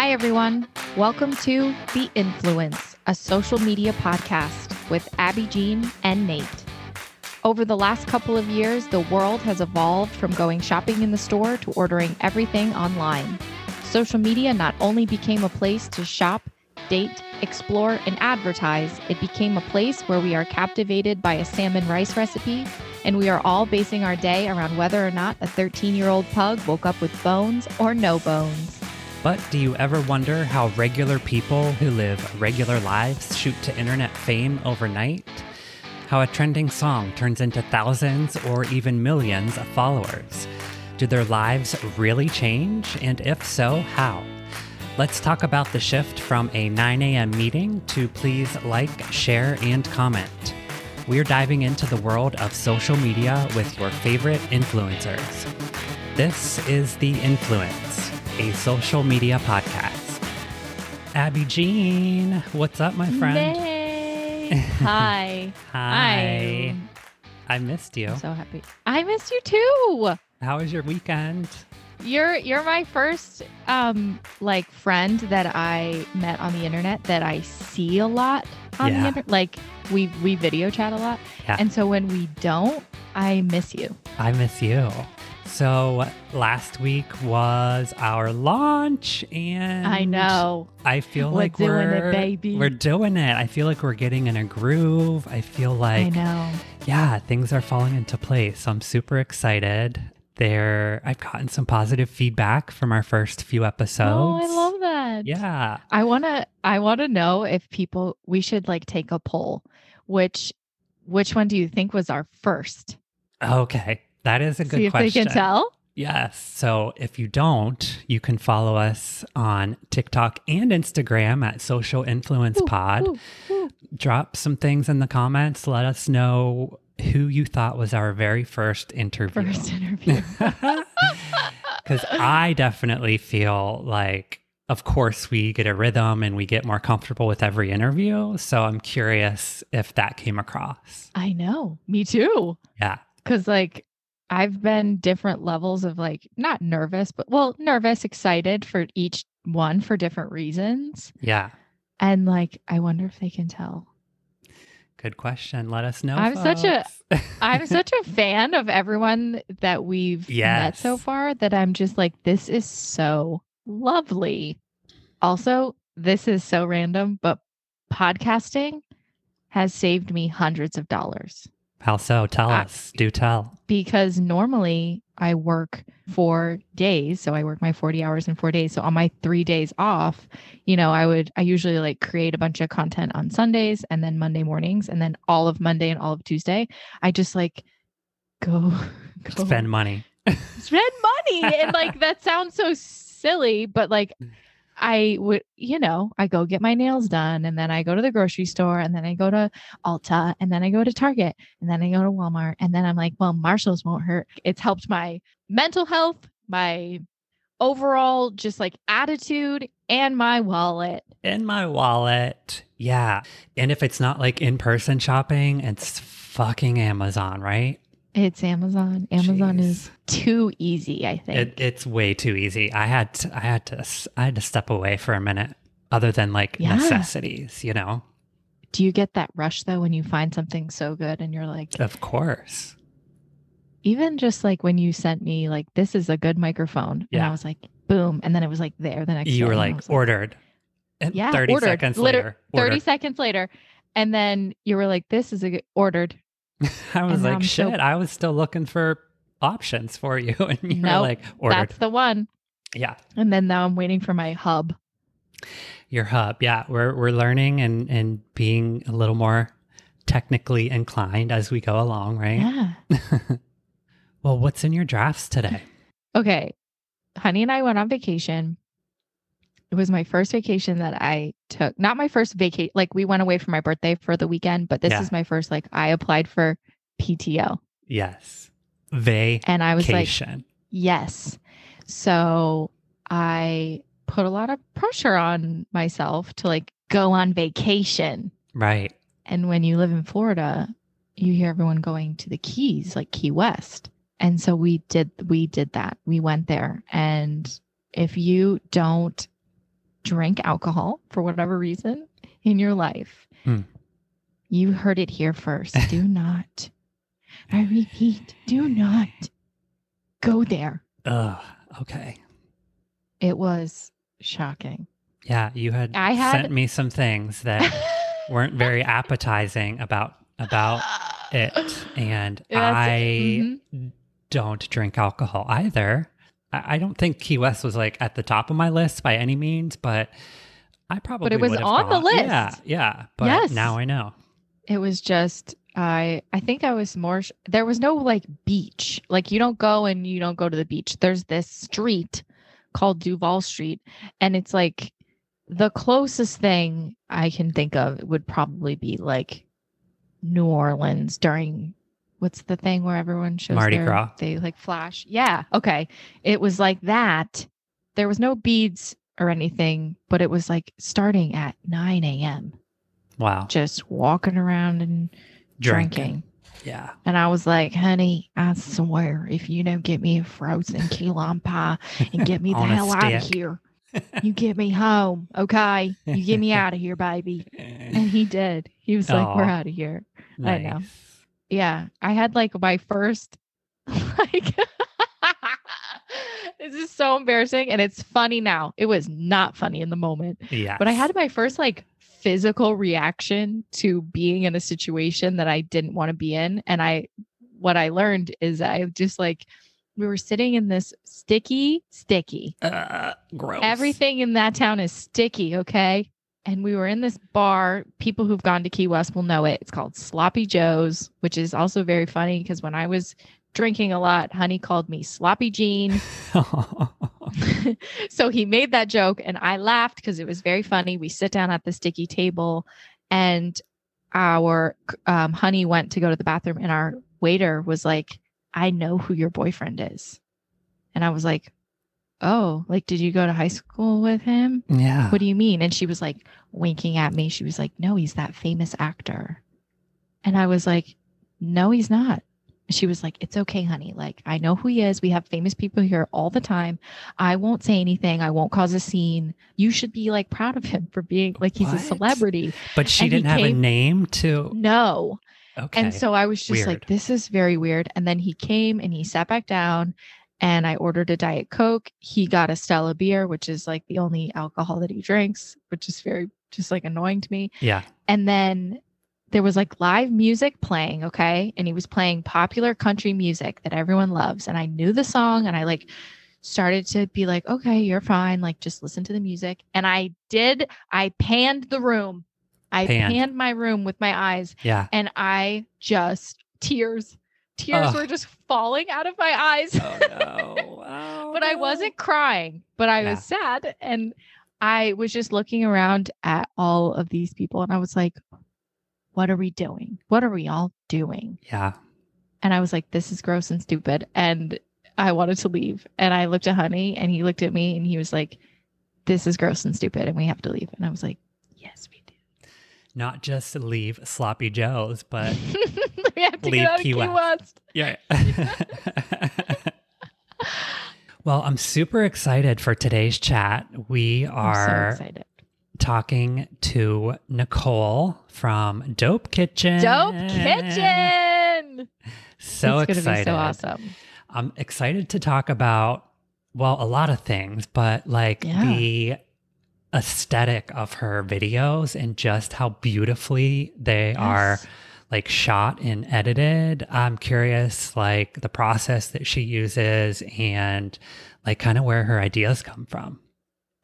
Hi, everyone. Welcome to The Influence, a social media podcast with Abbie Jean and Nate. Over the last couple of years, the world has evolved from going shopping in the store to ordering everything online. Social media not only became a place to shop, date, explore, and advertise, it became a place where we are captivated by a salmon rice recipe, and we are all basing our day around whether or not a 13 year old pug woke up with bones or no bones. But do you ever wonder how regular people who live regular lives shoot to internet fame overnight? How a trending song turns into thousands or even millions of followers? Do their lives really change? And if so, how? Let's talk about the shift from a 9 a.m. meeting to please like, share, and comment. We're diving into the world of social media with your favorite influencers. This is The Influence, a social media podcast. Abbie Jean, what's up, my friend? Hi. Hi. Hi. I missed you. I'm so happy. I missed you too. How was your weekend? You're you're my first um like friend that I met on the internet that I see a lot on Yeah. the internet. Like we we video chat a lot. Yeah. And so when we don't, I miss you. I miss you. So last week was our launch, and I know. I feel We're like doing we're baby. We're doing it. I feel like we're getting in a groove. I feel like I know. yeah, things are falling into place. So I'm super excited. There, I've gotten some positive feedback from our first few episodes. Oh, I love that. Yeah, I want to I want to know if people we should like take a poll. Which which one do you think was our first? okay, that is a good See if question. they can tell. Yes. So if you don't, you can follow us on TikTok and Instagram at Social Influence Ooh, Pod. ooh, ooh. Drop some things in the comments. Let us know who you thought was our very first interview. First interview. Because I definitely feel like, of course, we get a rhythm and we get more comfortable with every interview. So I'm curious if that came across. I know. Me too. Yeah. Cause like I've been different levels of like not nervous, but well, nervous, excited for each one for different reasons. Yeah. And like I wonder if they can tell. Good question. Let us know. I'm such a- folks. I'm such a fan of everyone that we've met so far that I'm just like, this is so lovely. Also, this is so random, but podcasting has saved me hundreds of dollars How so? Tell I- us. Do tell. because normally I work four days. So I work my 40 hours in four days. So on my three days off, you know, I would, I usually like create a bunch of content on Sundays and then Monday mornings and then all of Monday and all of Tuesday. I just like go, go Spend money. spend money. and like that sounds so silly, but like I would, you know, I go get my nails done and then I go to the grocery store and then I go to Ulta and then I go to Target and then I go to Walmart and then I'm like, well, Marshalls won't hurt. It's helped my mental health, my overall just like attitude and my wallet. In my wallet. Yeah. And if it's not like in person shopping, it's fucking Amazon, right? It's Amazon. Amazon Jeez. is too easy, I think. It, it's way too easy. I had to, I had to I had to step away for a minute other than like Yeah. necessities, you know. Do you get that rush though when you find something so good and you're like, Of course. even just like when you sent me like this is a good microphone and Yeah. i was like boom and then it was like there the next You were and like ordered. And yeah 30 ordered. seconds Liter- later. 30 ordered. seconds later and then you were like this is a good ordered I was and like, um, so- shit, I was still looking for options for you. And you were like, ordered. that's the one Yeah. and then now i'm waiting for my hub Your hub. Yeah. We're we're learning and and being a little more technically inclined as we go along, right? yeah Well, what's in your drafts today? okay honey and i went on vacation it was my first vacation that i took not my first vacation like we went away for my birthday for the weekend but this Yeah. is my first like i applied for pto Yes. Vacation. and i was like Yes. So I put a lot of pressure on myself to like go on vacation. right. And when you live in Florida, you hear everyone going to the Keys, like Key West. And so we did we did that. We went there and if you don't drink alcohol for whatever reason in your life, Hmm. you heard it here first. Do not, I repeat, do not go there. Ugh. Okay. It was shocking. Yeah, you had, I had- sent me some things that weren't very appetizing about about it, and That's- I mhm. don't drink alcohol either. I, don't think Key West was like at the top of my list by any means, but I probably was would have on the list. Yeah, yeah. But Yes. now I know. It was just I I think I was more sh- there was no like beach. Like you don't go and you don't go to the beach. There's this street called Duval Street and it's like the closest thing I can think of would probably be like New Orleans during what's the thing where everyone shows Mardi their- Gras. they like flash. Yeah, okay. It was like that. There was no beads or anything, but it was like starting at 9 a.m. Wow, just walking around and drinking. Yeah. And I was like, honey, I swear, if you don't get me a frozen key lime pie and get me the hell out of here, you get me home, okay? You get me out of here, baby. And he did. He was like, we're out of here. I know. Yeah. I had like my first, like, this is so embarrassing. And it's funny now. It was not funny in the moment. Yeah. But I had my first like physical reaction to being in a situation that I didn't want to be in. And I, what I learned is I just like, we were sitting in this sticky, sticky. uh, gross. Everything in that town is sticky. Okay. And we were in this bar. People who've gone to Key West will know it. It's called Sloppy Joe's, which is also very funny because when I was drinking a lot, Honey called me Sloppy Jean. so he made that joke and I laughed because it was very funny. We sit down at the sticky table and our um, honey went to go to the bathroom and our waiter was like, I know who your boyfriend is. And I was like, Oh, like, did you go to high school with him? yeah. What do you mean? And she was like winking at me. She was like, No, he's that famous actor. And I was like, No, he's not. She was like, It's okay, honey. Like, I know who he is. We have famous people here all the time. I won't say anything. I won't cause a scene. You should be like proud of him for being like he's a celebrity. but she and didn't have a name to. No. Okay. And so I was just Weird. like, this is very weird. And then he came and he sat back down and I ordered a Diet Coke. He got a Stella beer, which is like the only alcohol that he drinks, which is very just like annoying to me. yeah. And then there was like live music playing, okay? And he was playing popular country music that everyone loves. And I knew the song and I like started to be like, okay, you're fine. Like just listen to the music. And I did, I panned the room. I Panned. panned my room with my eyes Yeah. and I just tears, tears Ugh. were just falling out of my eyes. Oh no. Oh, but I wasn't crying, but I Yeah. was sad. And I was just looking around at all of these people and I was like, what are we doing? What are we all doing? Yeah. And I was like, this is gross and stupid. And I wanted to leave. And I looked at Honey and he looked at me and he was like, this is gross and stupid and we have to leave. And I was like, yes, we. Not just leave sloppy joes, but we have to Leave get out of Key Key West. West. yeah. well, I'm super excited for today's chat. We are so excited. talking to Nicole from Dope Kitchen. Dope Kitchen. So it's excited. be so awesome. I'm excited to talk about, well, a lot of things, but like Yeah. the aesthetic of her videos and just how beautifully they are like shot and edited. I'm curious, like the process that she uses and like kind of where her ideas come from.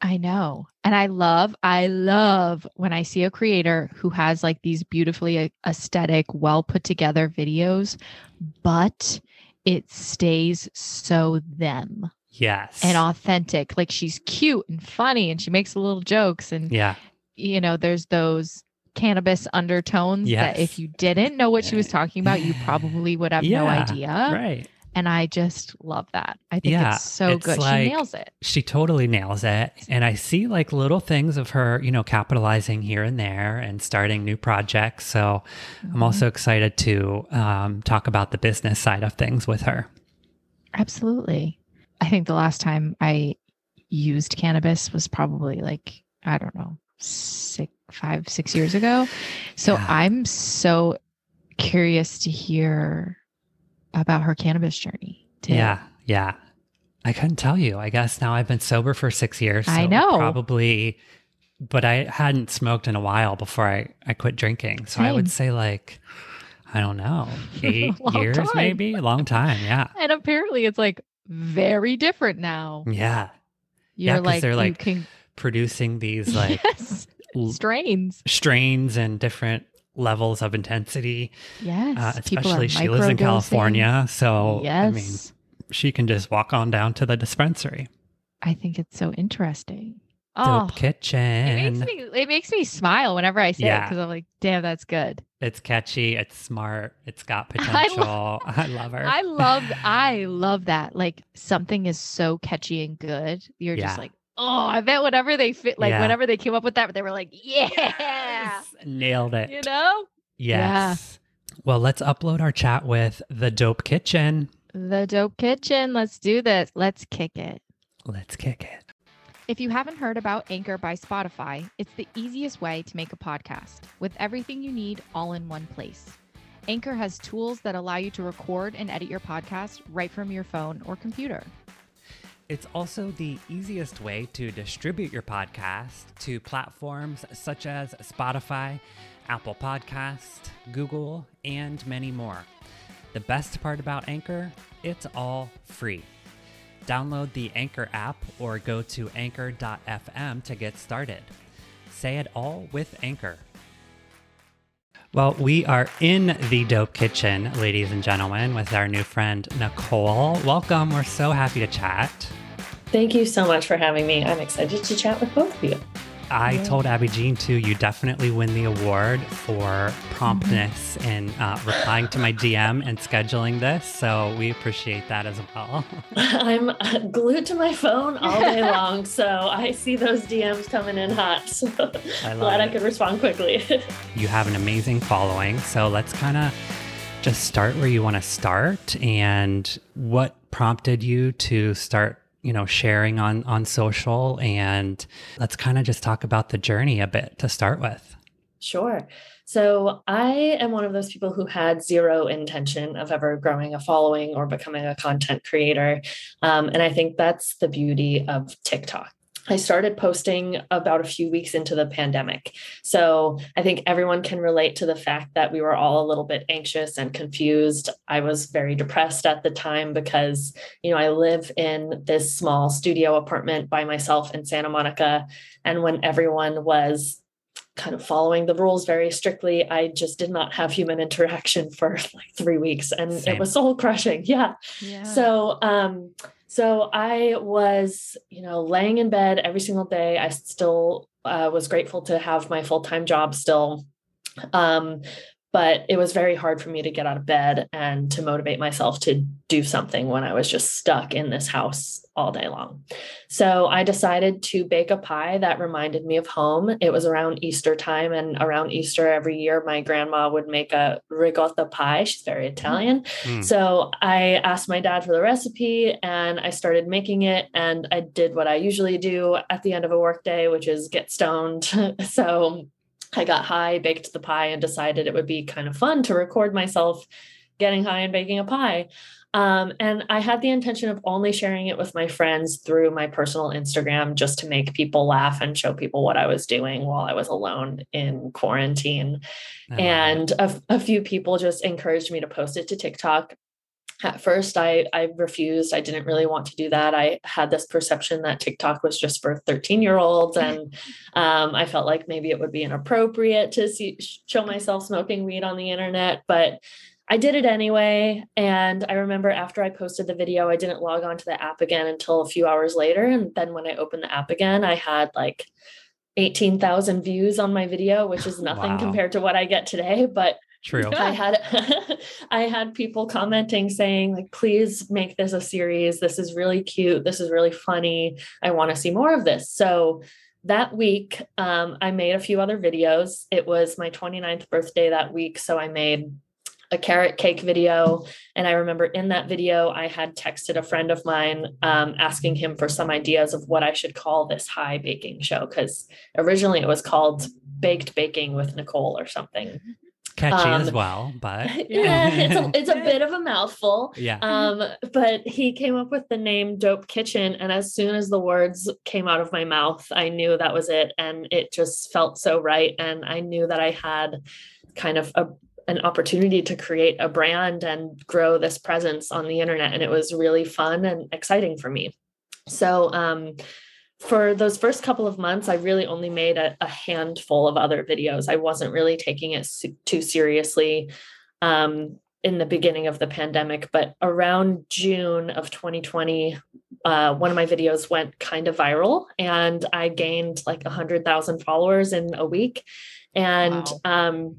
I know. And I love, I love when I see a creator who has like these beautifully uh, aesthetic, well put together videos, but it stays so them Yes. and authentic. Like she's cute and funny and she makes little jokes. And, yeah. you know, there's those cannabis undertones that if you didn't know what she was talking about, you probably would have no idea. Right. And I just love that. I think Yeah, it's so it's good. like- she nails it. She totally nails it. And I see like little things of her, you know, capitalizing here and there and starting new projects. So Mm-hmm. I'm also excited to um, talk about the business side of things with her. Absolutely. I think the last time I used cannabis was probably like, I don't know, six, five, six years ago. So Yeah. I'm so curious to hear about her cannabis journey. Too. Yeah, yeah. I couldn't tell you. I guess now I've been sober for six years. I know. Probably, but I hadn't smoked in a while before I, I quit drinking. So I would say like, I don't know, eight years time. maybe? A long time. Yeah. And apparently it's like very different now. Yeah. You're 'cause like, they're, like, can, Producing these like yes, strains. strains and different levels of intensity. Yes. Uh, especially she lives in. California. So, Yes. I mean, she can just walk on down to the dispensary. I think it's so interesting. Oh, dope Oh, kitchen. it makes me it makes me smile whenever I say it because I'm like, damn, that's good. It's catchy. It's smart. It's got I potential. I love, her. I love I love that. Like something is so catchy and good. You're just like, oh, I bet whatever they fit like Yeah. whenever they came up with that, they were like, yeah. Yes! Nailed it. You know? Yes. Well, let's upload our chat with the Dope Kitchen. The dope kitchen. Let's do this. Let's kick it. Let's kick it. If you haven't heard about Anchor by Spotify, it's the easiest way to make a podcast with everything you need all in one place. Anchor has tools that allow you to record and edit your podcast right from your phone or computer. It's also the easiest way to distribute your podcast to platforms such as Spotify, Apple Podcast, Google, and many more. The best part about Anchor, it's all free. Download the Anchor app or go to anchor.fm to get started. Say it all with Anchor. Well, we are in the Dope Kitchen, ladies and gentlemen, with our new friend Nicole. Welcome. We're so happy to chat. Thank you so much for having me. I'm excited to chat with both of you. I Yeah. told Abbie Jean too, you definitely win the award for promptness in uh, replying to my DM and scheduling this. So we appreciate that as well. I'm uh, glued to my phone all day long, so I see those DMs coming in hot. So I glad I could respond quickly. You have an amazing following. So let's kind of just start where you want to start and what prompted you to start you know sharing on on social and let's kind of just talk about the journey a bit to start with Sure. So I am one of those people who had zero intention of ever growing a following or becoming a content creator. Um, and I think that's the beauty of TikTok. I started posting about a few weeks into the pandemic. So I think everyone can relate to the fact that we were all a little bit anxious and confused. I was very depressed at the time because, you know, I live in this small studio apartment by myself in Santa Monica. And when everyone was kind of following the rules very strictly. I just did not have human interaction for like three weeks and Same. it was soul crushing. Yeah. Yeah. So, um, so I was, you know, laying in bed every single day. I still uh, was grateful to have my full time job still. Um, but it was very hard for me to get out of bed and to motivate myself to do something when I was just stuck in this house all day long. So I decided to bake a pie that reminded me of home. It was around Easter time, and around Easter every year, my grandma would make a ricotta pie. She's very Italian. Mm. So I asked my dad for the recipe and I started making it. And I did what I usually do at the end of a workday, which is get stoned. so I got high, baked the pie, and decided it would be kind of fun to record myself getting high and baking a pie. Um, and I had the intention of only sharing it with my friends through my personal Instagram just to make people laugh and show people what I was doing while I was alone in quarantine. And a, a few people just encouraged me to post it to TikTok. At first, I, I refused. I didn't really want to do that. I had this perception that TikTok was just for 13 year olds. And um, I felt like maybe it would be inappropriate to see, show myself smoking weed on the internet. But I did it anyway. And I remember after I posted the video, I didn't log on to the app again until a few hours later. And then when I opened the app again, I had like 18,000 views on my video, which is nothing Wow. compared to what I get today. But true I had I had people commenting saying like please make this a series this is really cute this is really funny I want to see more of this so that week um, I made a few other videos it was my 29th birthday that week so I made a carrot cake video. And I remember in that video, I had texted a friend of mine um, asking him for some ideas of what I should call this high baking show. Because originally it was called Baked Baking with Nicole or something catchy um, as well, but yeah, it's a, it's a bit of a mouthful. Yeah. Um, but he came up with the name Dope Kitchen, and as soon as the words came out of my mouth, I knew that was it, and it just felt so right, and I knew that I had kind of a an opportunity to create a brand and grow this presence on the internet, and it was really fun and exciting for me. So um, for those first couple of months, I really only made a, a handful of other videos. I wasn't really taking it too seriously um, in the beginning of the pandemic, but around June of 2020, uh, one of my videos went kind of viral and I gained like 100,000 followers in a week. And wow. um,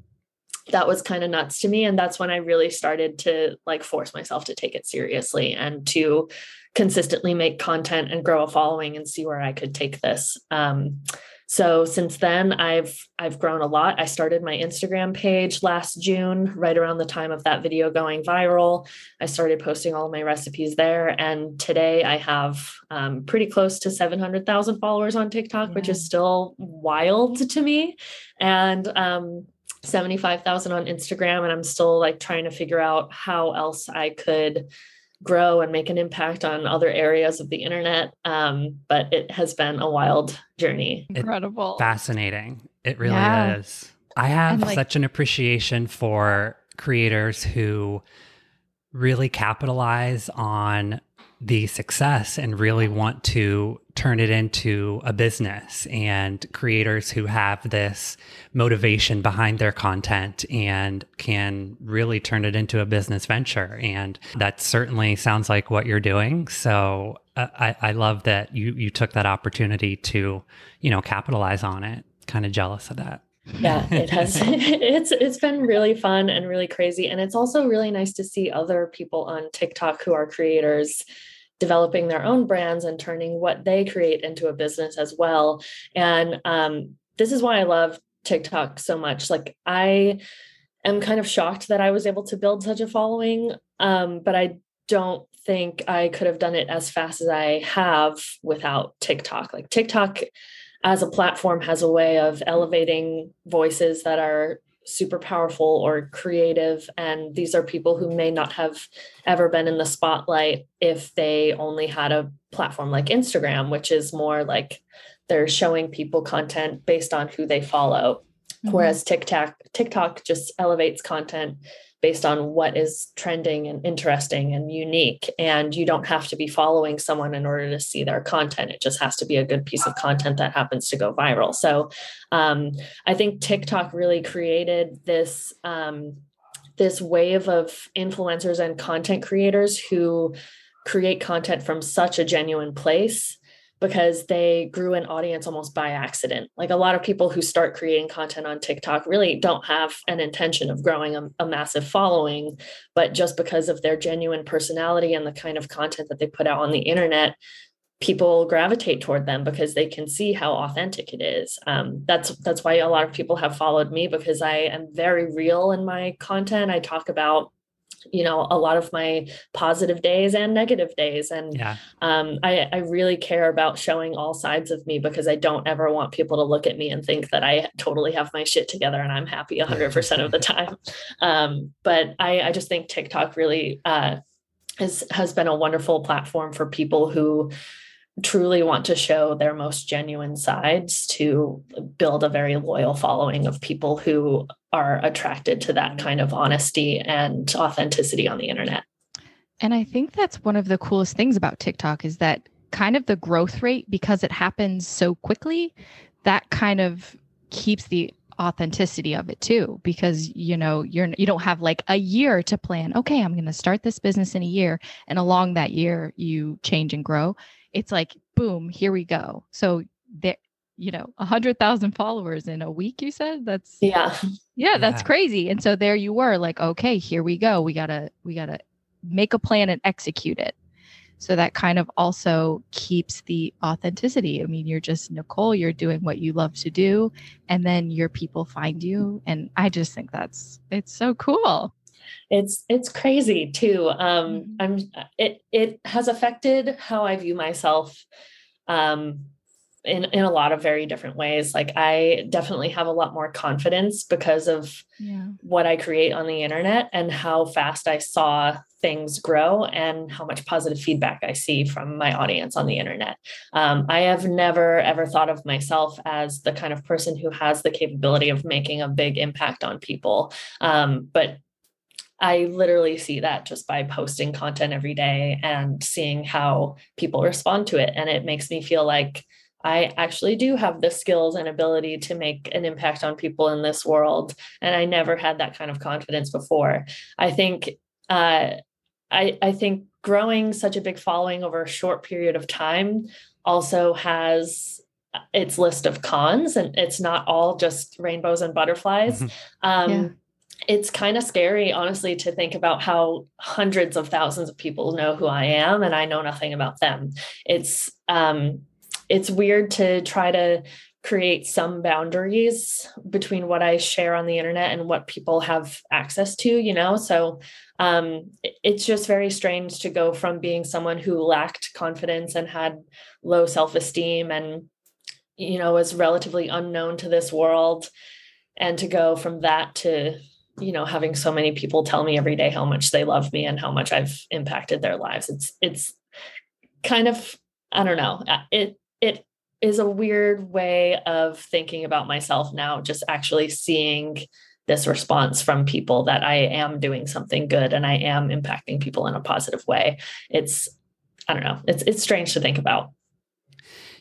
that was kind of nuts to me. And that's when I really started to like force myself to take it seriously and to consistently make content and grow a following and see where I could take this. Um, so since then, I've I've grown a lot. I started my Instagram page last June, right around the time of that video going viral. I started posting all of my recipes there, and today I have um, pretty close to seven hundred thousand followers on TikTok, yeah. which is still wild to me. And um, 75,000 on Instagram and I'm still like trying to figure out how else I could grow and make an impact on other areas of the internet. Um, but it has been a wild journey. Incredible. It's fascinating. It really yeah. is. I have like, such an appreciation for creators who really capitalize on the success and really want to turn it into a business and creators who have this motivation behind their content and can really turn it into a business venture. And that certainly sounds like what you're doing. So uh, I, I love that you you took that opportunity to you know capitalize on it. Kind of jealous of that yeah it has it's it's been really fun and really crazy and it's also really nice to see other people on tiktok who are creators developing their own brands and turning what they create into a business as well and um, this is why i love tiktok so much like i am kind of shocked that i was able to build such a following um, but i don't think i could have done it as fast as i have without tiktok like tiktok as a platform has a way of elevating voices that are super powerful or creative and these are people who may not have ever been in the spotlight if they only had a platform like Instagram which is more like they're showing people content based on who they follow mm-hmm. whereas TikTok TikTok just elevates content based on what is trending and interesting and unique. And you don't have to be following someone in order to see their content. It just has to be a good piece of content that happens to go viral. So um, I think TikTok really created this. Um, this wave of influencers and content creators who create content from such a genuine place because they grew an audience almost by accident. Like a lot of people who start creating content on TikTok really don't have an intention of growing a, a, massive following, but just because of their genuine personality and the kind of content that they put out on the internet, people gravitate toward them because they can see how authentic it is. Um, that's that's why a lot of people have followed me because I am very real in my content. I talk about you know a lot of my positive days and negative days and yeah. um, I, I really care about showing all sides of me because i don't ever want people to look at me and think that i totally have my shit together and i'm happy 100% of the time um, but I, I just think tiktok really uh, has has been a wonderful platform for people who truly want to show their most genuine sides to build a very loyal following of people who are attracted to that kind of honesty and authenticity on the internet. And I think that's one of the coolest things about TikTok is that kind of the growth rate because it happens so quickly, that kind of keeps the authenticity of it too because you know you're you don't have like a year to plan okay i'm going to start this business in a year and along that year you change and grow it's like boom here we go. So there you know a hundred thousand followers in a week you said? That's yeah. Yeah that's yeah. crazy. And so there you were like okay here we go. We gotta we gotta make a plan and execute it. So that kind of also keeps the authenticity. I mean you're just nicole you're doing what you love to do and then your people find you and i just think that's it's so cool it's it's crazy too um mm-hmm. i'm it it has affected how i view myself um in in a lot of very different ways like i definitely have a lot more confidence because of yeah. what i create on the internet and how fast i saw things grow and how much positive feedback i see from my audience on the internet um, i have never ever thought of myself as the kind of person who has the capability of making a big impact on people um, but I literally see that just by posting content every day and seeing how people respond to it. And it makes me feel like I actually do have the skills and ability to make an impact on people in this world. And I never had that kind of confidence before. I think uh, I, I think growing such a big following over a short period of time also has its list of cons and it's not all just rainbows and butterflies. Mm-hmm. Um, yeah it's kind of scary, honestly, to think about how hundreds of thousands of people know who I am and I know nothing about them. It's um, it's weird to try to create some boundaries between what I share on the internet and what people have access to, you know? So um, it's just very strange to go from being someone who lacked confidence and had low self esteem and, you know, was relatively unknown to this world and to go from that to you know having so many people tell me every day how much they love me and how much I've impacted their lives. It's it's kind of I don't know uh, it it is a weird way of thinking about myself now just actually seeing this response from people that I am doing something good and I am impacting people in a positive way. It's I don't know it's it's strange to think about.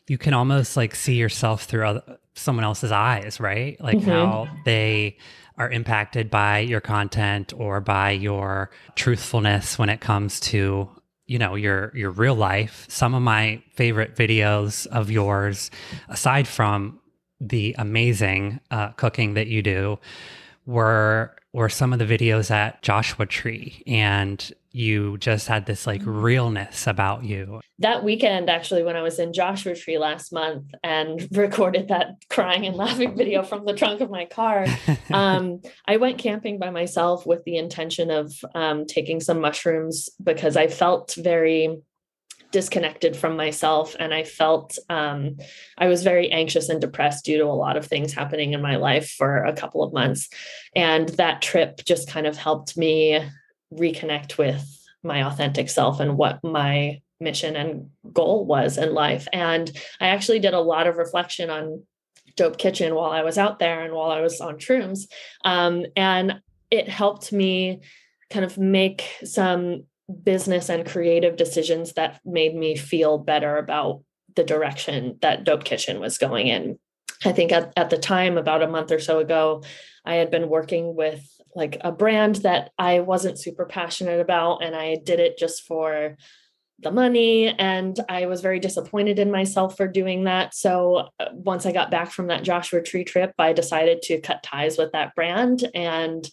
You can almost like see yourself through other, someone else's eyes right? Like mm-hmm. how they are impacted by your content or by your truthfulness when it comes to you know your your real life. Some of my favorite videos of yours aside from the amazing uh, cooking that you do were were some of the videos at Joshua Tree. And you just had this like mm. realness about you. That weekend, actually, when I was in Joshua Tree last month and recorded that crying and laughing video from the trunk of my car, um, I went camping by myself with the intention of um, taking some mushrooms because I felt very disconnected from myself and i felt um, i was very anxious and depressed due to a lot of things happening in my life for a couple of months and that trip just kind of helped me reconnect with my authentic self and what my mission and goal was in life and i actually did a lot of reflection on dope kitchen while i was out there and while i was on shrooms um, and it helped me kind of make some business and creative decisions that made me feel better about the direction that Dope Kitchen was going in. I think at, at the time, about a month or so ago, I had been working with like a brand that I wasn't super passionate about, and I did it just for the money. And I was very disappointed in myself for doing that. So uh, once I got back from that Joshua Tree trip, I decided to cut ties with that brand and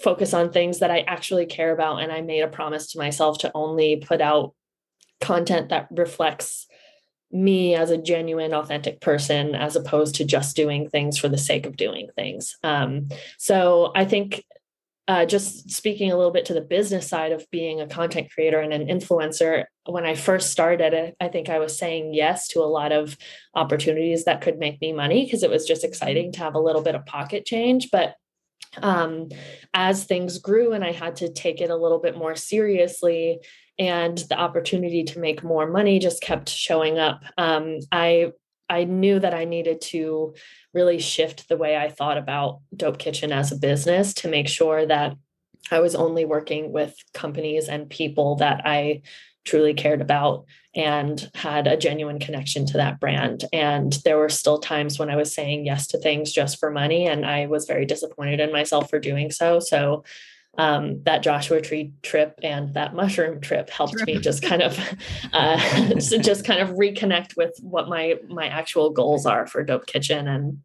focus on things that I actually care about. And I made a promise to myself to only put out content that reflects me as a genuine, authentic person, as opposed to just doing things for the sake of doing things. Um, so I think uh, just speaking a little bit to the business side of being a content creator and an influencer, when I first started, I think I was saying yes to a lot of opportunities that could make me money because it was just exciting to have a little bit of pocket change. But um, as things grew and I had to take it a little bit more seriously, and the opportunity to make more money just kept showing up. Um, I I knew that I needed to really shift the way I thought about Dope Kitchen as a business to make sure that I was only working with companies and people that I truly cared about and had a genuine connection to that brand. And there were still times when I was saying yes to things just for money, and I was very disappointed in myself for doing so. So um, that Joshua Tree trip and that mushroom trip helped me just kind of uh, just kind of reconnect with what my my actual goals are for Dope Kitchen and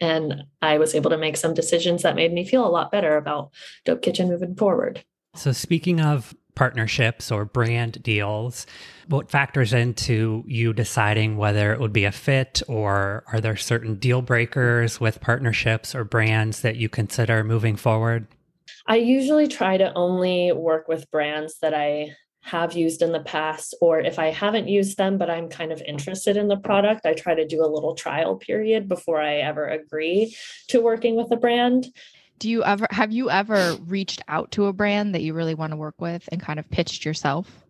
and I was able to make some decisions that made me feel a lot better about Dope Kitchen moving forward. So speaking of partnerships or brand deals, what factors into you deciding whether it would be a fit or are there certain deal breakers with partnerships or brands that you consider moving forward? I usually try to only work with brands that I have used in the past, or if I haven't used them, but I'm kind of interested in the product, I try to do a little trial period before I ever agree to working with a brand. Do you ever have you ever reached out to a brand that you really want to work with and kind of pitched yourself?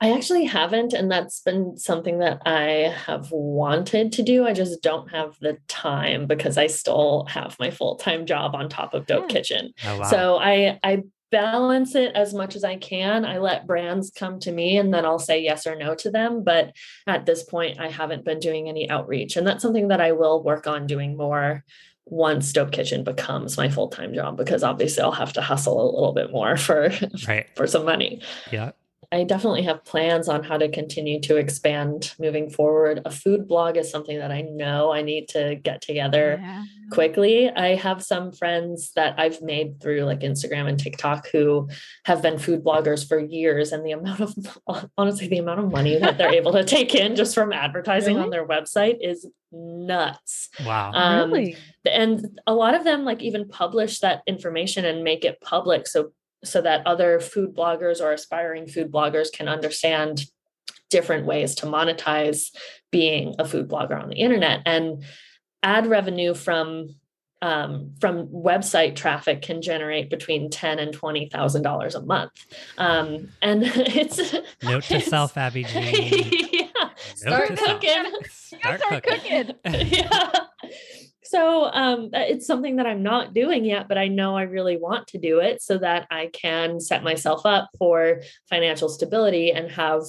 I actually haven't, and that's been something that I have wanted to do. I just don't have the time because I still have my full time job on top of Dope yeah. Kitchen. Oh, wow. So I I balance it as much as I can. I let brands come to me and then I'll say yes or no to them. But at this point, I haven't been doing any outreach. And that's something that I will work on doing more once Dope Kitchen becomes my full time job, because obviously I'll have to hustle a little bit more for, right. for some money. Yeah. I definitely have plans on how to continue to expand moving forward. A food blog is something that I know I need to get together yeah. quickly. I have some friends that I've made through like Instagram and TikTok who have been food bloggers for years, and the amount of honestly, the amount of money that they're able to take in just from advertising really? on their website is nuts. Wow. Um, really? And a lot of them like even publish that information and make it public so so that other food bloggers or aspiring food bloggers can understand different ways to monetize being a food blogger on the internet and ad revenue from um, from website traffic can generate between ten and twenty thousand dollars a month, um, and it's note to it's, self, Abbie Jean. yeah, start cooking. Start, start cooking. cooking. yeah. So um, it's something that I'm not doing yet, but I know I really want to do it so that I can set myself up for financial stability and have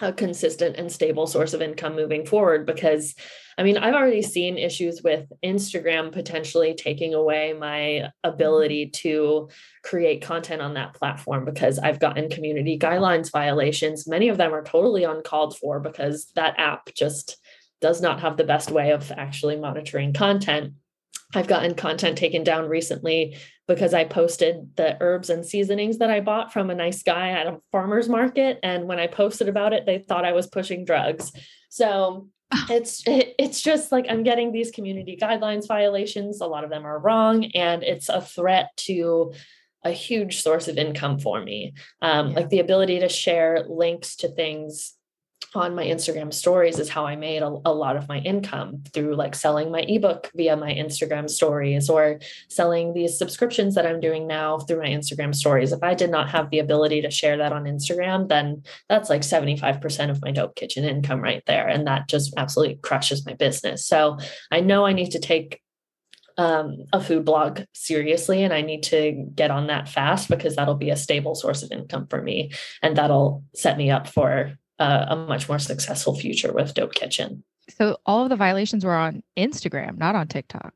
a consistent and stable source of income moving forward. Because I mean, I've already seen issues with Instagram potentially taking away my ability to create content on that platform because I've gotten community guidelines violations. Many of them are totally uncalled for because that app just does not have the best way of actually monitoring content. I've gotten content taken down recently because I posted the herbs and seasonings that I bought from a nice guy at a farmer's market. And when I posted about it, they thought I was pushing drugs. So it's it, it's just like I'm getting these community guidelines violations. A lot of them are wrong, and it's a threat to a huge source of income for me. Um, yeah. Like the ability to share links to things on my Instagram stories is how I made a, a, lot of my income through like selling my ebook via my Instagram stories or selling these subscriptions that I'm doing now through my Instagram stories. If I did not have the ability to share that on Instagram, then that's like 75% of my dope kitchen income right there. And that just absolutely crushes my business. So I know I need to take um, a food blog seriously and I need to get on that fast because that'll be a stable source of income for me and that'll set me up for uh, a much more successful future with Dope Kitchen. So all of the violations were on Instagram, not on TikTok.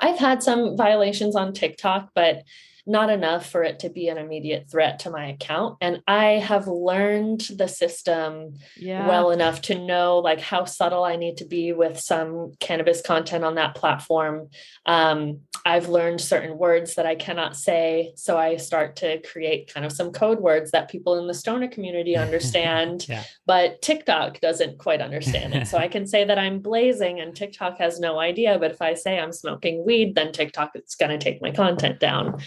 I've had some violations on TikTok, but not enough for it to be an immediate threat to my account and i have learned the system yeah. well enough to know like how subtle i need to be with some cannabis content on that platform um, i've learned certain words that i cannot say so i start to create kind of some code words that people in the stoner community understand yeah. but tiktok doesn't quite understand it so i can say that i'm blazing and tiktok has no idea but if i say i'm smoking weed then tiktok is going to take my content down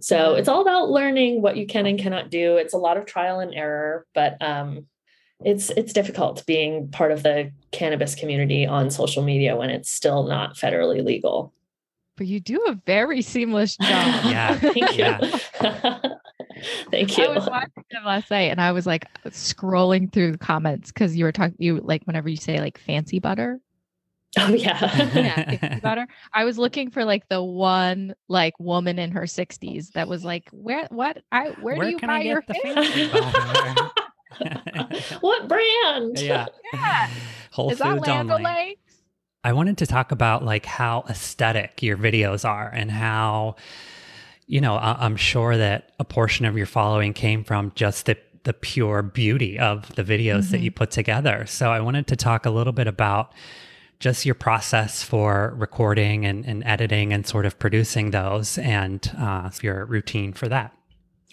so it's all about learning what you can and cannot do. It's a lot of trial and error, but um, it's it's difficult being part of the cannabis community on social media when it's still not federally legal. But you do a very seamless job. yeah. Thank you. Yeah. Thank you. I was watching them last night and I was like scrolling through the comments because you were talking you like whenever you say like fancy butter, Oh yeah. yeah about her. I was looking for like the one like woman in her 60s that was like, where what I where, where do you buy your fancy what brand? Yeah. yeah. Whole Is Foods that only. I wanted to talk about like how aesthetic your videos are and how you know, I- I'm sure that a portion of your following came from just the the pure beauty of the videos mm-hmm. that you put together. So I wanted to talk a little bit about just your process for recording and, and editing and sort of producing those and uh, your routine for that.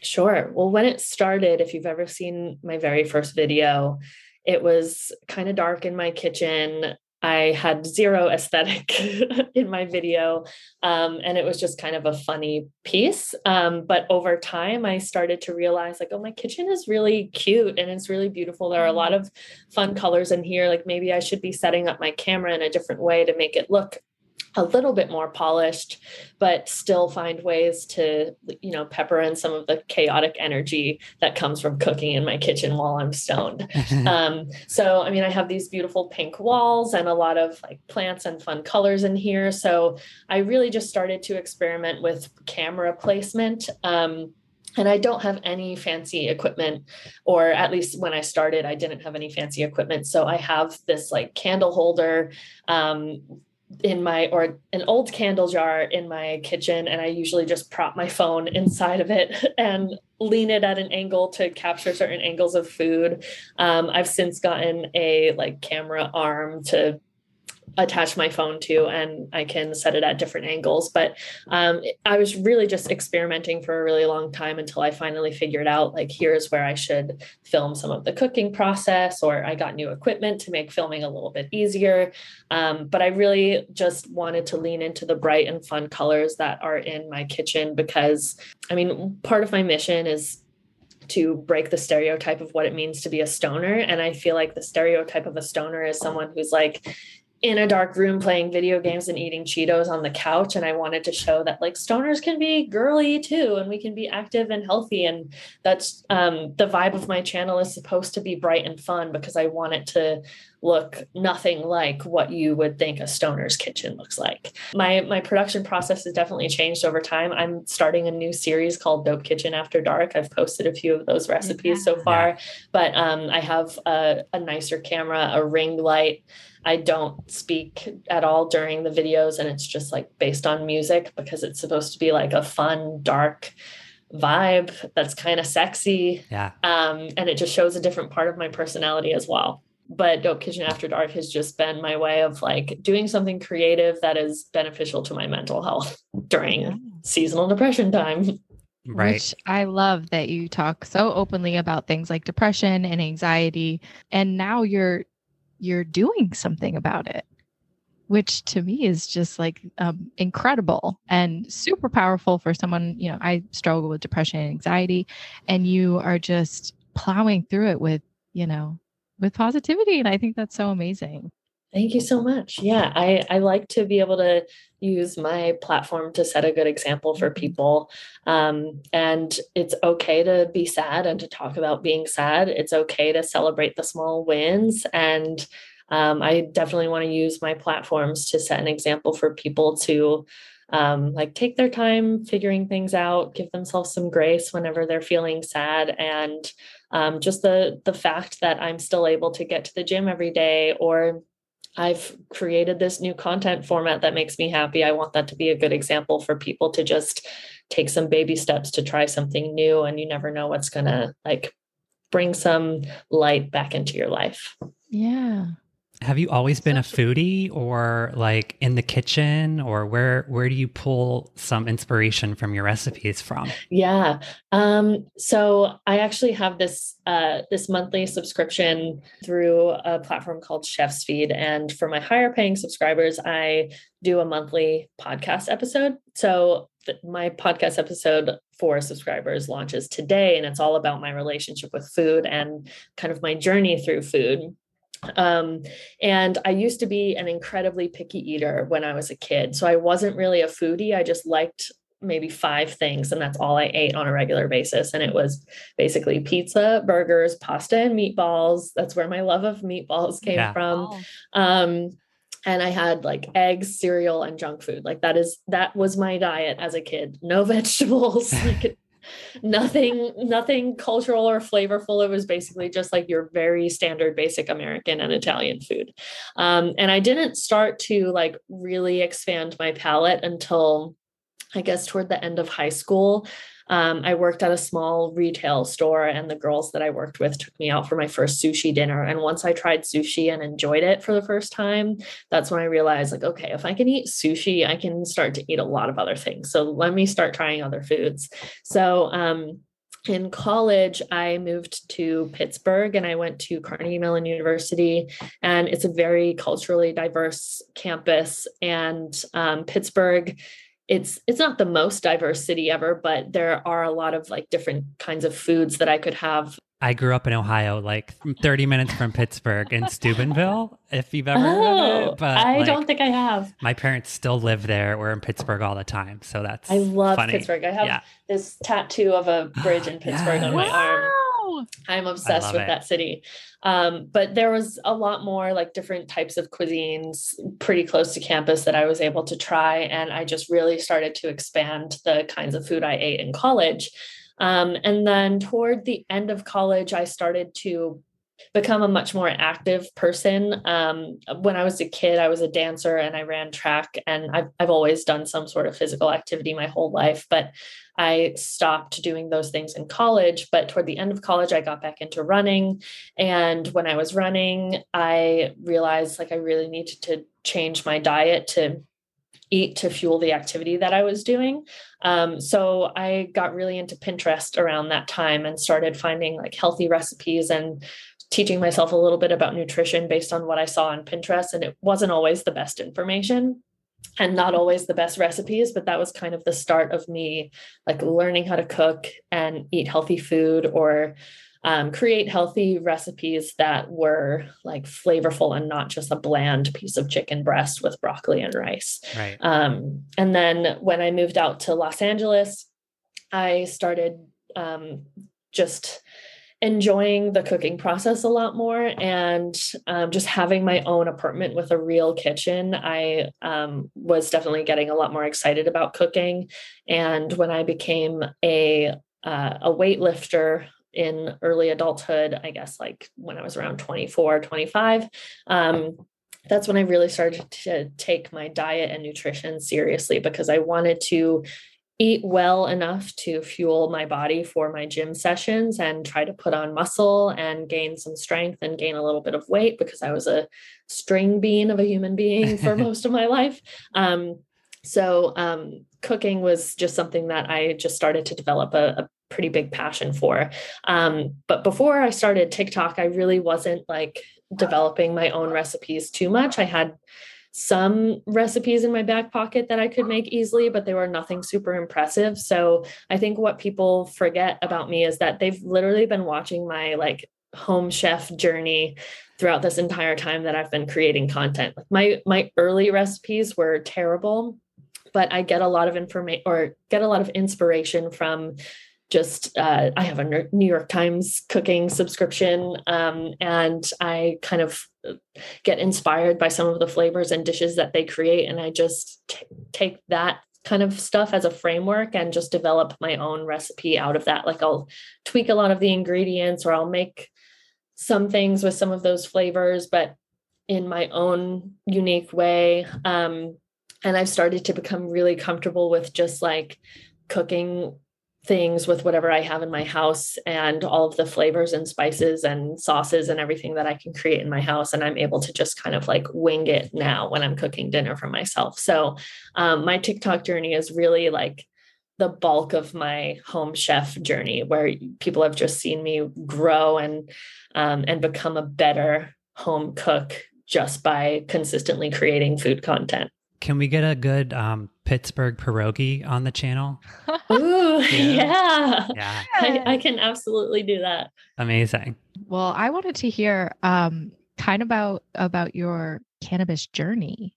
Sure. Well, when it started, if you've ever seen my very first video, it was kind of dark in my kitchen. I had zero aesthetic in my video. Um, and it was just kind of a funny piece. Um, but over time, I started to realize like, oh, my kitchen is really cute and it's really beautiful. There are a lot of fun colors in here. Like maybe I should be setting up my camera in a different way to make it look a little bit more polished but still find ways to you know pepper in some of the chaotic energy that comes from cooking in my kitchen while i'm stoned um, so i mean i have these beautiful pink walls and a lot of like plants and fun colors in here so i really just started to experiment with camera placement um, and I don't have any fancy equipment, or at least when I started, I didn't have any fancy equipment. So I have this like candle holder um, in my or an old candle jar in my kitchen and i usually just prop my phone inside of it and lean it at an angle to capture certain angles of food. Um, i've since gotten a like camera arm to attach my phone to and I can set it at different angles. But um, I was really just experimenting for a really long time until I finally figured out like, here's where I should film some of the cooking process, or I got new equipment to make filming a little bit easier. Um, but I really just wanted to lean into the bright and fun colors that are in my kitchen because, I mean, part of my mission is to break the stereotype of what it means to be a stoner. And I feel like the stereotype of a stoner is someone who's like in a dark room playing video games and eating Cheetos on the couch. And I wanted to show that like stoners can be girly too, and we can be active and healthy. And that's um, the vibe of my channel is supposed to be bright and fun because I want it to look nothing like what you would think a stoner's kitchen looks like. My my production process has definitely changed over time. I'm starting a new series called Dope Kitchen After Dark. I've posted a few of those recipes yeah. so far, but um, I have a, a nicer camera, a ring light. I don't speak at all during the videos, and it's just like based on music because it's supposed to be like a fun, dark vibe that's kind of sexy. Yeah. Um, and it just shows a different part of my personality as well. But Dope Kitchen After Dark has just been my way of like doing something creative that is beneficial to my mental health during yeah. seasonal depression time. Right. Which I love that you talk so openly about things like depression and anxiety. And now you're you're doing something about it which to me is just like um, incredible and super powerful for someone you know i struggle with depression and anxiety and you are just plowing through it with you know with positivity and i think that's so amazing Thank you so much. Yeah, I, I like to be able to use my platform to set a good example for mm-hmm. people. Um, and it's okay to be sad and to talk about being sad. It's okay to celebrate the small wins. And um, I definitely want to use my platforms to set an example for people to um, like take their time figuring things out, give themselves some grace whenever they're feeling sad, and um, just the the fact that I'm still able to get to the gym every day or I've created this new content format that makes me happy. I want that to be a good example for people to just take some baby steps to try something new and you never know what's going to like bring some light back into your life. Yeah. Have you always been a foodie or like in the kitchen or where where do you pull some inspiration from your recipes from? Yeah. Um, so I actually have this uh, this monthly subscription through a platform called Chef's Feed and for my higher paying subscribers I do a monthly podcast episode. So my podcast episode for subscribers launches today and it's all about my relationship with food and kind of my journey through food um, and I used to be an incredibly picky eater when I was a kid. So I wasn't really a foodie. I just liked maybe five things, and that's all I ate on a regular basis. And it was basically pizza, burgers, pasta, and meatballs. That's where my love of meatballs came yeah. from. Um, and I had like eggs, cereal, and junk food. Like that is that was my diet as a kid. No vegetables, like nothing nothing cultural or flavorful. It was basically just like your very standard basic american and italian food. Um, and i didn't start to like really expand my palate until i guess toward the end of high school um, I worked at a small retail store, and the girls that I worked with took me out for my first sushi dinner. And once I tried sushi and enjoyed it for the first time, that's when I realized, like, okay, if I can eat sushi, I can start to eat a lot of other things. So let me start trying other foods. So, um, in college, I moved to Pittsburgh and I went to Carnegie Mellon University. And it's a very culturally diverse campus. And um, Pittsburgh, it's it's not the most diverse city ever, but there are a lot of like different kinds of foods that I could have I grew up in Ohio, like 30 minutes from Pittsburgh in Steubenville, if you've ever oh, heard of it. Oh, but I like, don't think I have. My parents still live there. We're in Pittsburgh all the time. So that's I love funny. Pittsburgh. I have yeah. this tattoo of a bridge in Pittsburgh yeah. on my wow. I'm obsessed with it. that city. Um, but there was a lot more like different types of cuisines pretty close to campus that I was able to try. And I just really started to expand the kinds of food I ate in college. Um, and then toward the end of college, I started to become a much more active person. Um, when I was a kid, I was a dancer and I ran track, and I've, I've always done some sort of physical activity my whole life. But I stopped doing those things in college. But toward the end of college, I got back into running. And when I was running, I realized like I really needed to change my diet to eat to fuel the activity that I was doing. Um, so I got really into Pinterest around that time and started finding like healthy recipes and teaching myself a little bit about nutrition based on what I saw on Pinterest. And it wasn't always the best information and not always the best recipes, but that was kind of the start of me like learning how to cook and eat healthy food or um, create healthy recipes that were like flavorful and not just a bland piece of chicken breast with broccoli and rice. Right. Um, and then when I moved out to Los Angeles, I started um, just enjoying the cooking process a lot more and um, just having my own apartment with a real kitchen i um, was definitely getting a lot more excited about cooking and when i became a uh, a weightlifter in early adulthood, I guess like when I was around 24, 25. Um, that's when I really started to take my diet and nutrition seriously because I wanted to eat well enough to fuel my body for my gym sessions and try to put on muscle and gain some strength and gain a little bit of weight because I was a string bean of a human being for most of my life. Um, so um, cooking was just something that I just started to develop a, a pretty big passion for. Um, but before I started TikTok, I really wasn't like developing my own recipes too much. I had some recipes in my back pocket that I could make easily, but they were nothing super impressive. So I think what people forget about me is that they've literally been watching my like home chef journey throughout this entire time that I've been creating content. Like my my early recipes were terrible, but I get a lot of information or get a lot of inspiration from just uh, I have a New York Times cooking subscription, um, and I kind of uh, get inspired by some of the flavors and dishes that they create, and I just t- take that kind of stuff as a framework and just develop my own recipe out of that. Like I'll tweak a lot of the ingredients, or I'll make some things with some of those flavors, but in my own unique way. Um, and I've started to become really comfortable with just like cooking things with whatever I have in my house and all of the flavors and spices and sauces and everything that I can create in my house. And I'm able to just kind of like wing it now when I'm cooking dinner for myself. So um, my TikTok journey is really like the bulk of my home chef journey where people have just seen me grow and um, and become a better home cook just by consistently creating food content. Can we get a good um, Pittsburgh pierogi on the channel? Ooh, yeah. Yeah. I, I, can absolutely do that. Amazing. Well, I wanted to hear um, kind of about about your cannabis journey.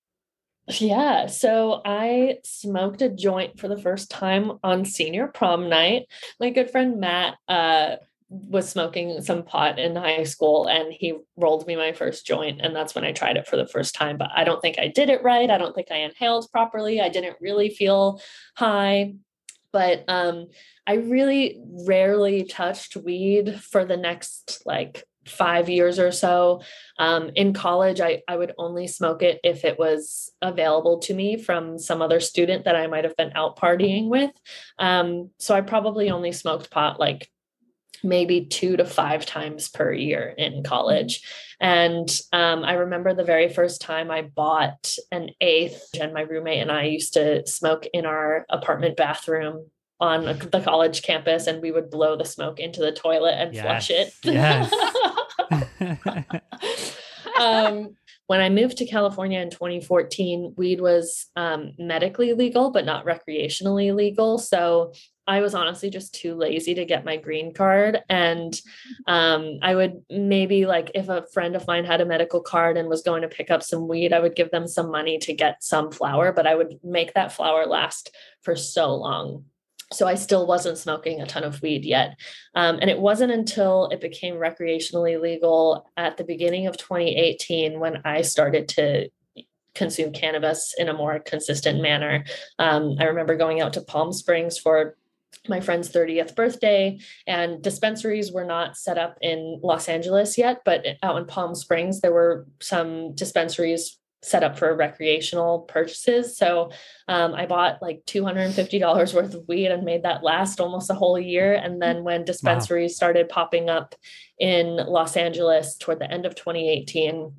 Yeah. So I smoked a joint for the first time on senior prom night. My good friend Matt uh, was smoking some pot in high school and he rolled me my first joint and that's when I tried it for the first time but I don't think I did it right. I don't think I inhaled properly. I didn't really feel high but um I really rarely touched weed for the next like 5 years or so. Um in college I I would only smoke it if it was available to me from some other student that I might have been out partying with. Um so I probably only smoked pot like maybe two to five times per year in college. And um, I remember the very first time I bought an eighth, and my roommate and I used to smoke in our apartment bathroom on the college campus and we would blow the smoke into the toilet and Yes, flush it. yes. um, when I moved to California in 2014, weed was um, medically legal, but not recreationally legal. So I was honestly just too lazy to get my green card. And um, I would maybe, like, if a friend of mine had a medical card and was going to pick up some weed, I would give them some money to get some flower, but I would make that flower last for so long so I still wasn't smoking a ton of weed yet. Um, and it wasn't until it became recreationally legal at the beginning of 2018 when I started to consume cannabis in a more consistent manner. Um, I remember going out to Palm Springs for my friend's 30th birthday and dispensaries were not set up in Los Angeles yet but out in Palm Springs there were some dispensaries set up for recreational purchases. So um, I bought like $250 worth of weed and made that last almost a whole year. And then when dispensaries wow. started popping up in Los Angeles toward the end of 2018,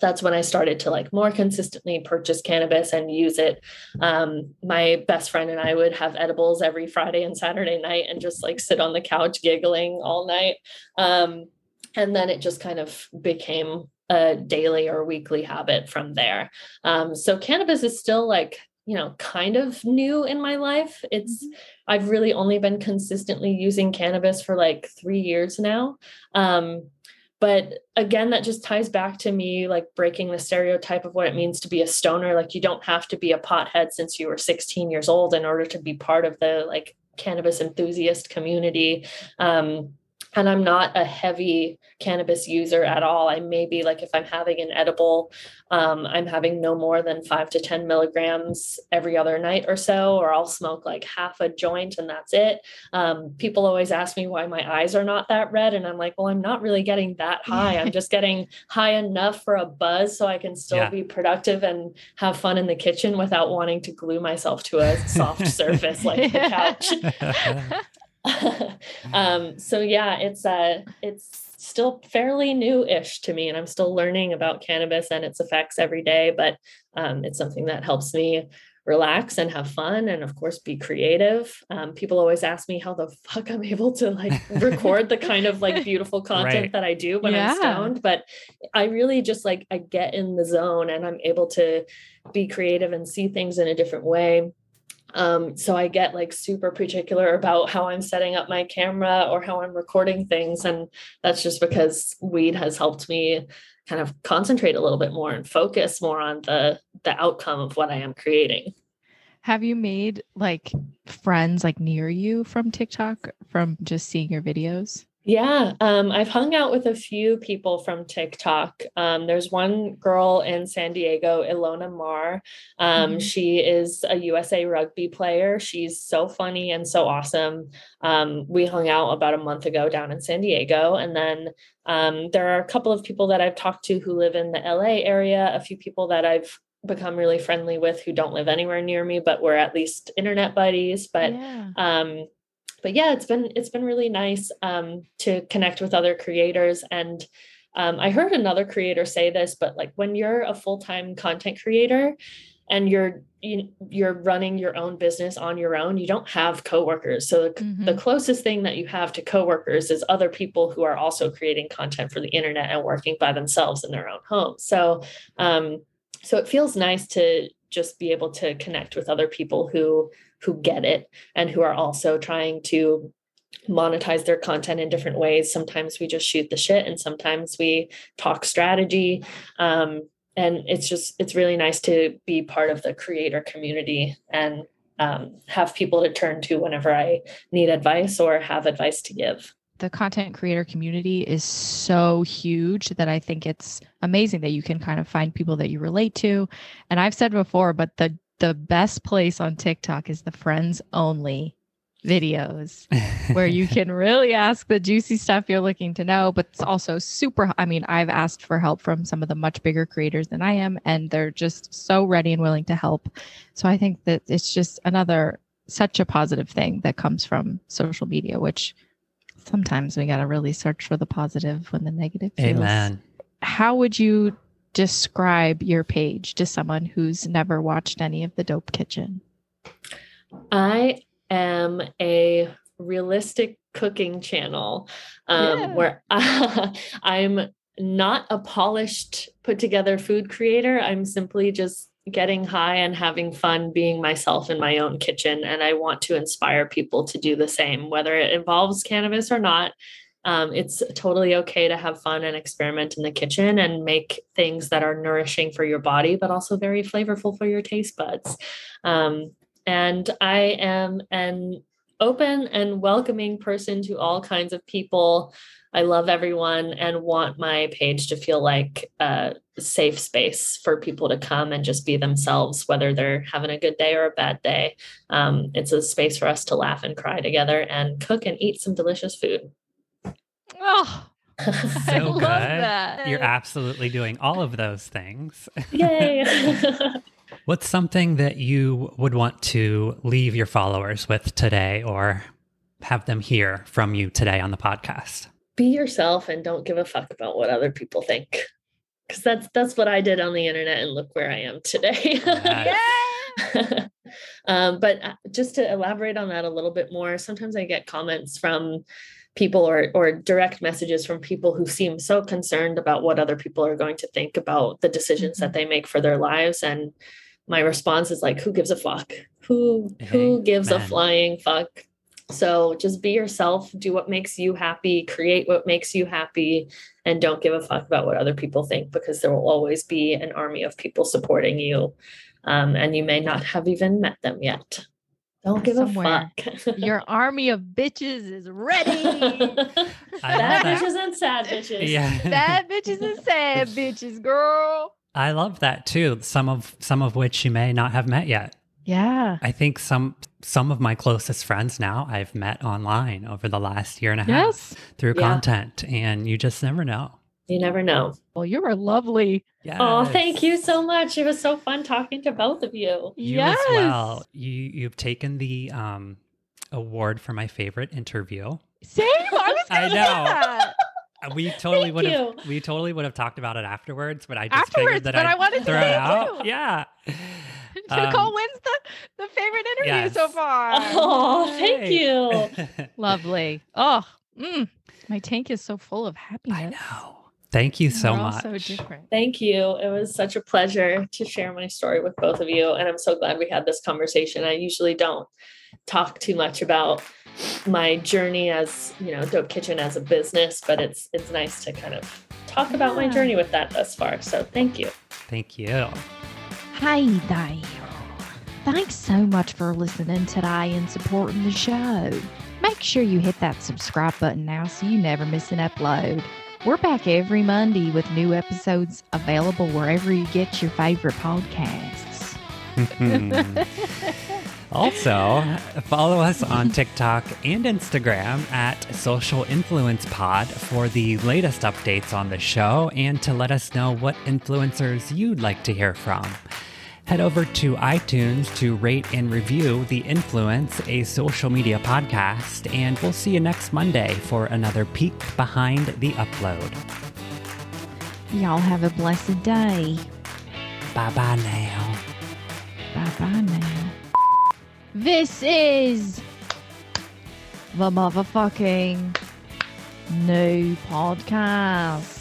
that's when I started to like more consistently purchase cannabis and use it. Um, my best friend and I would have edibles every Friday and Saturday night and just like sit on the couch giggling all night. Um, and then it just kind of became a daily or weekly habit from there. Um, so cannabis is still like, you know, kind of new in my life. It's, mm-hmm. I've really only been consistently using cannabis for like three years now. Um, but again, that just ties back to me like breaking the stereotype of what it means to be a stoner. Like, you don't have to be a pothead since you were 16 years old in order to be part of the like cannabis enthusiast community. Um, and I'm not a heavy cannabis user at all. I may be like if I'm having an edible, um, I'm having no more than five to 10 milligrams every other night or so, or I'll smoke like half a joint and that's it. Um, people always ask me why my eyes are not that red. And I'm like, well, I'm not really getting that high. I'm just getting high enough for a buzz so I can still yeah. be productive and have fun in the kitchen without wanting to glue myself to a soft surface like the couch. um, so yeah, it's uh it's still fairly new-ish to me, and I'm still learning about cannabis and its effects every day. But um, it's something that helps me relax and have fun and of course be creative um, people always ask me how the fuck i'm able to like record the kind of like beautiful content right. that i do when yeah. i'm stoned but i really just like i get in the zone and i'm able to be creative and see things in a different way um, so I get like super particular about how I'm setting up my camera or how I'm recording things. And that's just because weed has helped me kind of concentrate a little bit more and focus more on the the outcome of what I am creating. Have you made like friends like near you from TikTok from just seeing your videos? Yeah, um, I've hung out with a few people from TikTok. Um, there's one girl in San Diego, Ilona Maher. Um, mm-hmm. She is a USA rugby player. She's so funny and so awesome. Um, we hung out about a month ago down in San Diego. And then um, there are a couple of people that I've talked to who live in the LA area, a few people that I've become really friendly with who don't live anywhere near me, but we're at least internet buddies. But yeah. um, but yeah, it's been it's been really nice um, to connect with other creators. And um, I heard another creator say this, but like when you're a full time content creator and you're you, you're running your own business on your own, you don't have coworkers. So the, mm-hmm. the closest thing that you have to coworkers is other people who are also creating content for the internet and working by themselves in their own homes. So um, so it feels nice to just be able to connect with other people who who get it and who are also trying to monetize their content in different ways. Sometimes we just shoot the shit and sometimes we talk strategy. Um, and it's just, it's really nice to be part of the creator community and um, have people to turn to whenever I need advice or have advice to give. The content creator community is so huge that I think it's amazing that you can kind of find people that you relate to. And I've said before, but the the best place on TikTok is the friends only videos where you can really ask the juicy stuff you're looking to know, but it's also super. I mean, I've asked for help from some of the much bigger creators than I am, and they're just so ready and willing to help. So I think that it's just another such a positive thing that comes from social media, which sometimes we got to really search for the positive when the negative feels. Amen. How would you describe your page to someone who's never watched any of the Dope Kitchen? I am a realistic cooking channel um, Yeah. where I'm not a polished, put together food creator. I'm simply just getting high and having fun being myself in my own kitchen. And I want to inspire people to do the same, whether it involves cannabis or not. Um, it's totally okay to have fun and experiment in the kitchen and make things that are nourishing for your body, but also very flavorful for your taste buds. Um, and I am an open and welcoming person to all kinds of people. I love everyone and want my page to feel like a safe space for people to come and just be themselves, whether they're having a good day or a bad day. Um, it's a space for us to laugh and cry together and cook and eat some delicious food. Oh, I So love good. that. You're absolutely doing all of those things. Yay! What's something that you would want to leave your followers with today or have them hear from you today on the podcast? be yourself and don't give a fuck about what other people think. Cause that's that's what I did on the internet and look where I am today. Yes. um, but uh, just to elaborate on that a little bit more, sometimes I get comments from people or or direct messages from people who seem so concerned about what other people are going to think about the decisions that they make for their lives. And my response is like who gives a fuck? Who who gives a flying fuck? So just be yourself do what makes you happy create what makes you happy and don't give a fuck about what other people think because there will always be an army of people supporting you. Um, and you may not have even met them yet don't give Somewhere. a fuck Your army of bitches is ready. Bad that. bitches and sad bitches Yeah. Bad bitches and sad bitches, girl. I love that too. Some of some of which you may not have met yet. Yeah. I think some some of my closest friends now I've met online over the last year and a half Yes. through Yeah. content, and you just never know. You never know Well, you are lovely. Yes. oh thank you so much it was so fun talking to both of you You yes. as well. You you've taken the um award for my favorite interview. Same. I was I gonna say know. that. Uh, We totally Thank would have we totally would have talked about it afterwards, but I just Afterwards, figured that but I'd I wanted to throw say it it out. too. Yeah. Nicole Um, wins the, the favorite interview so far. oh thank Yay. you Lovely. Oh, mm, my tank is so full of happiness. I happiness. know. Thank you so We're all much. So different. Thank you. It was such a pleasure to share my story with both of you. And I'm so glad we had this conversation. I usually don't talk too much about my journey as, you know, Dope Kitchen as a business, but it's it's nice to kind of talk about my journey with that thus far. So thank you. Thank you. Hi there. Thanks so much for listening today and supporting the show. Make sure you hit that subscribe button now so you never miss an upload. We're back every Monday with new episodes available wherever you get your favorite podcasts. also, follow us on TikTok and Instagram at Social Influence Pod for the latest updates on the show and to let us know what influencers you'd like to hear from. Head over to iTunes to rate and review The Influence, a social media podcast, and we'll see you next Monday for another peek behind the upload. Y'all have a blessed day. Bye bye now. Bye bye now. This is the motherfucking new podcast.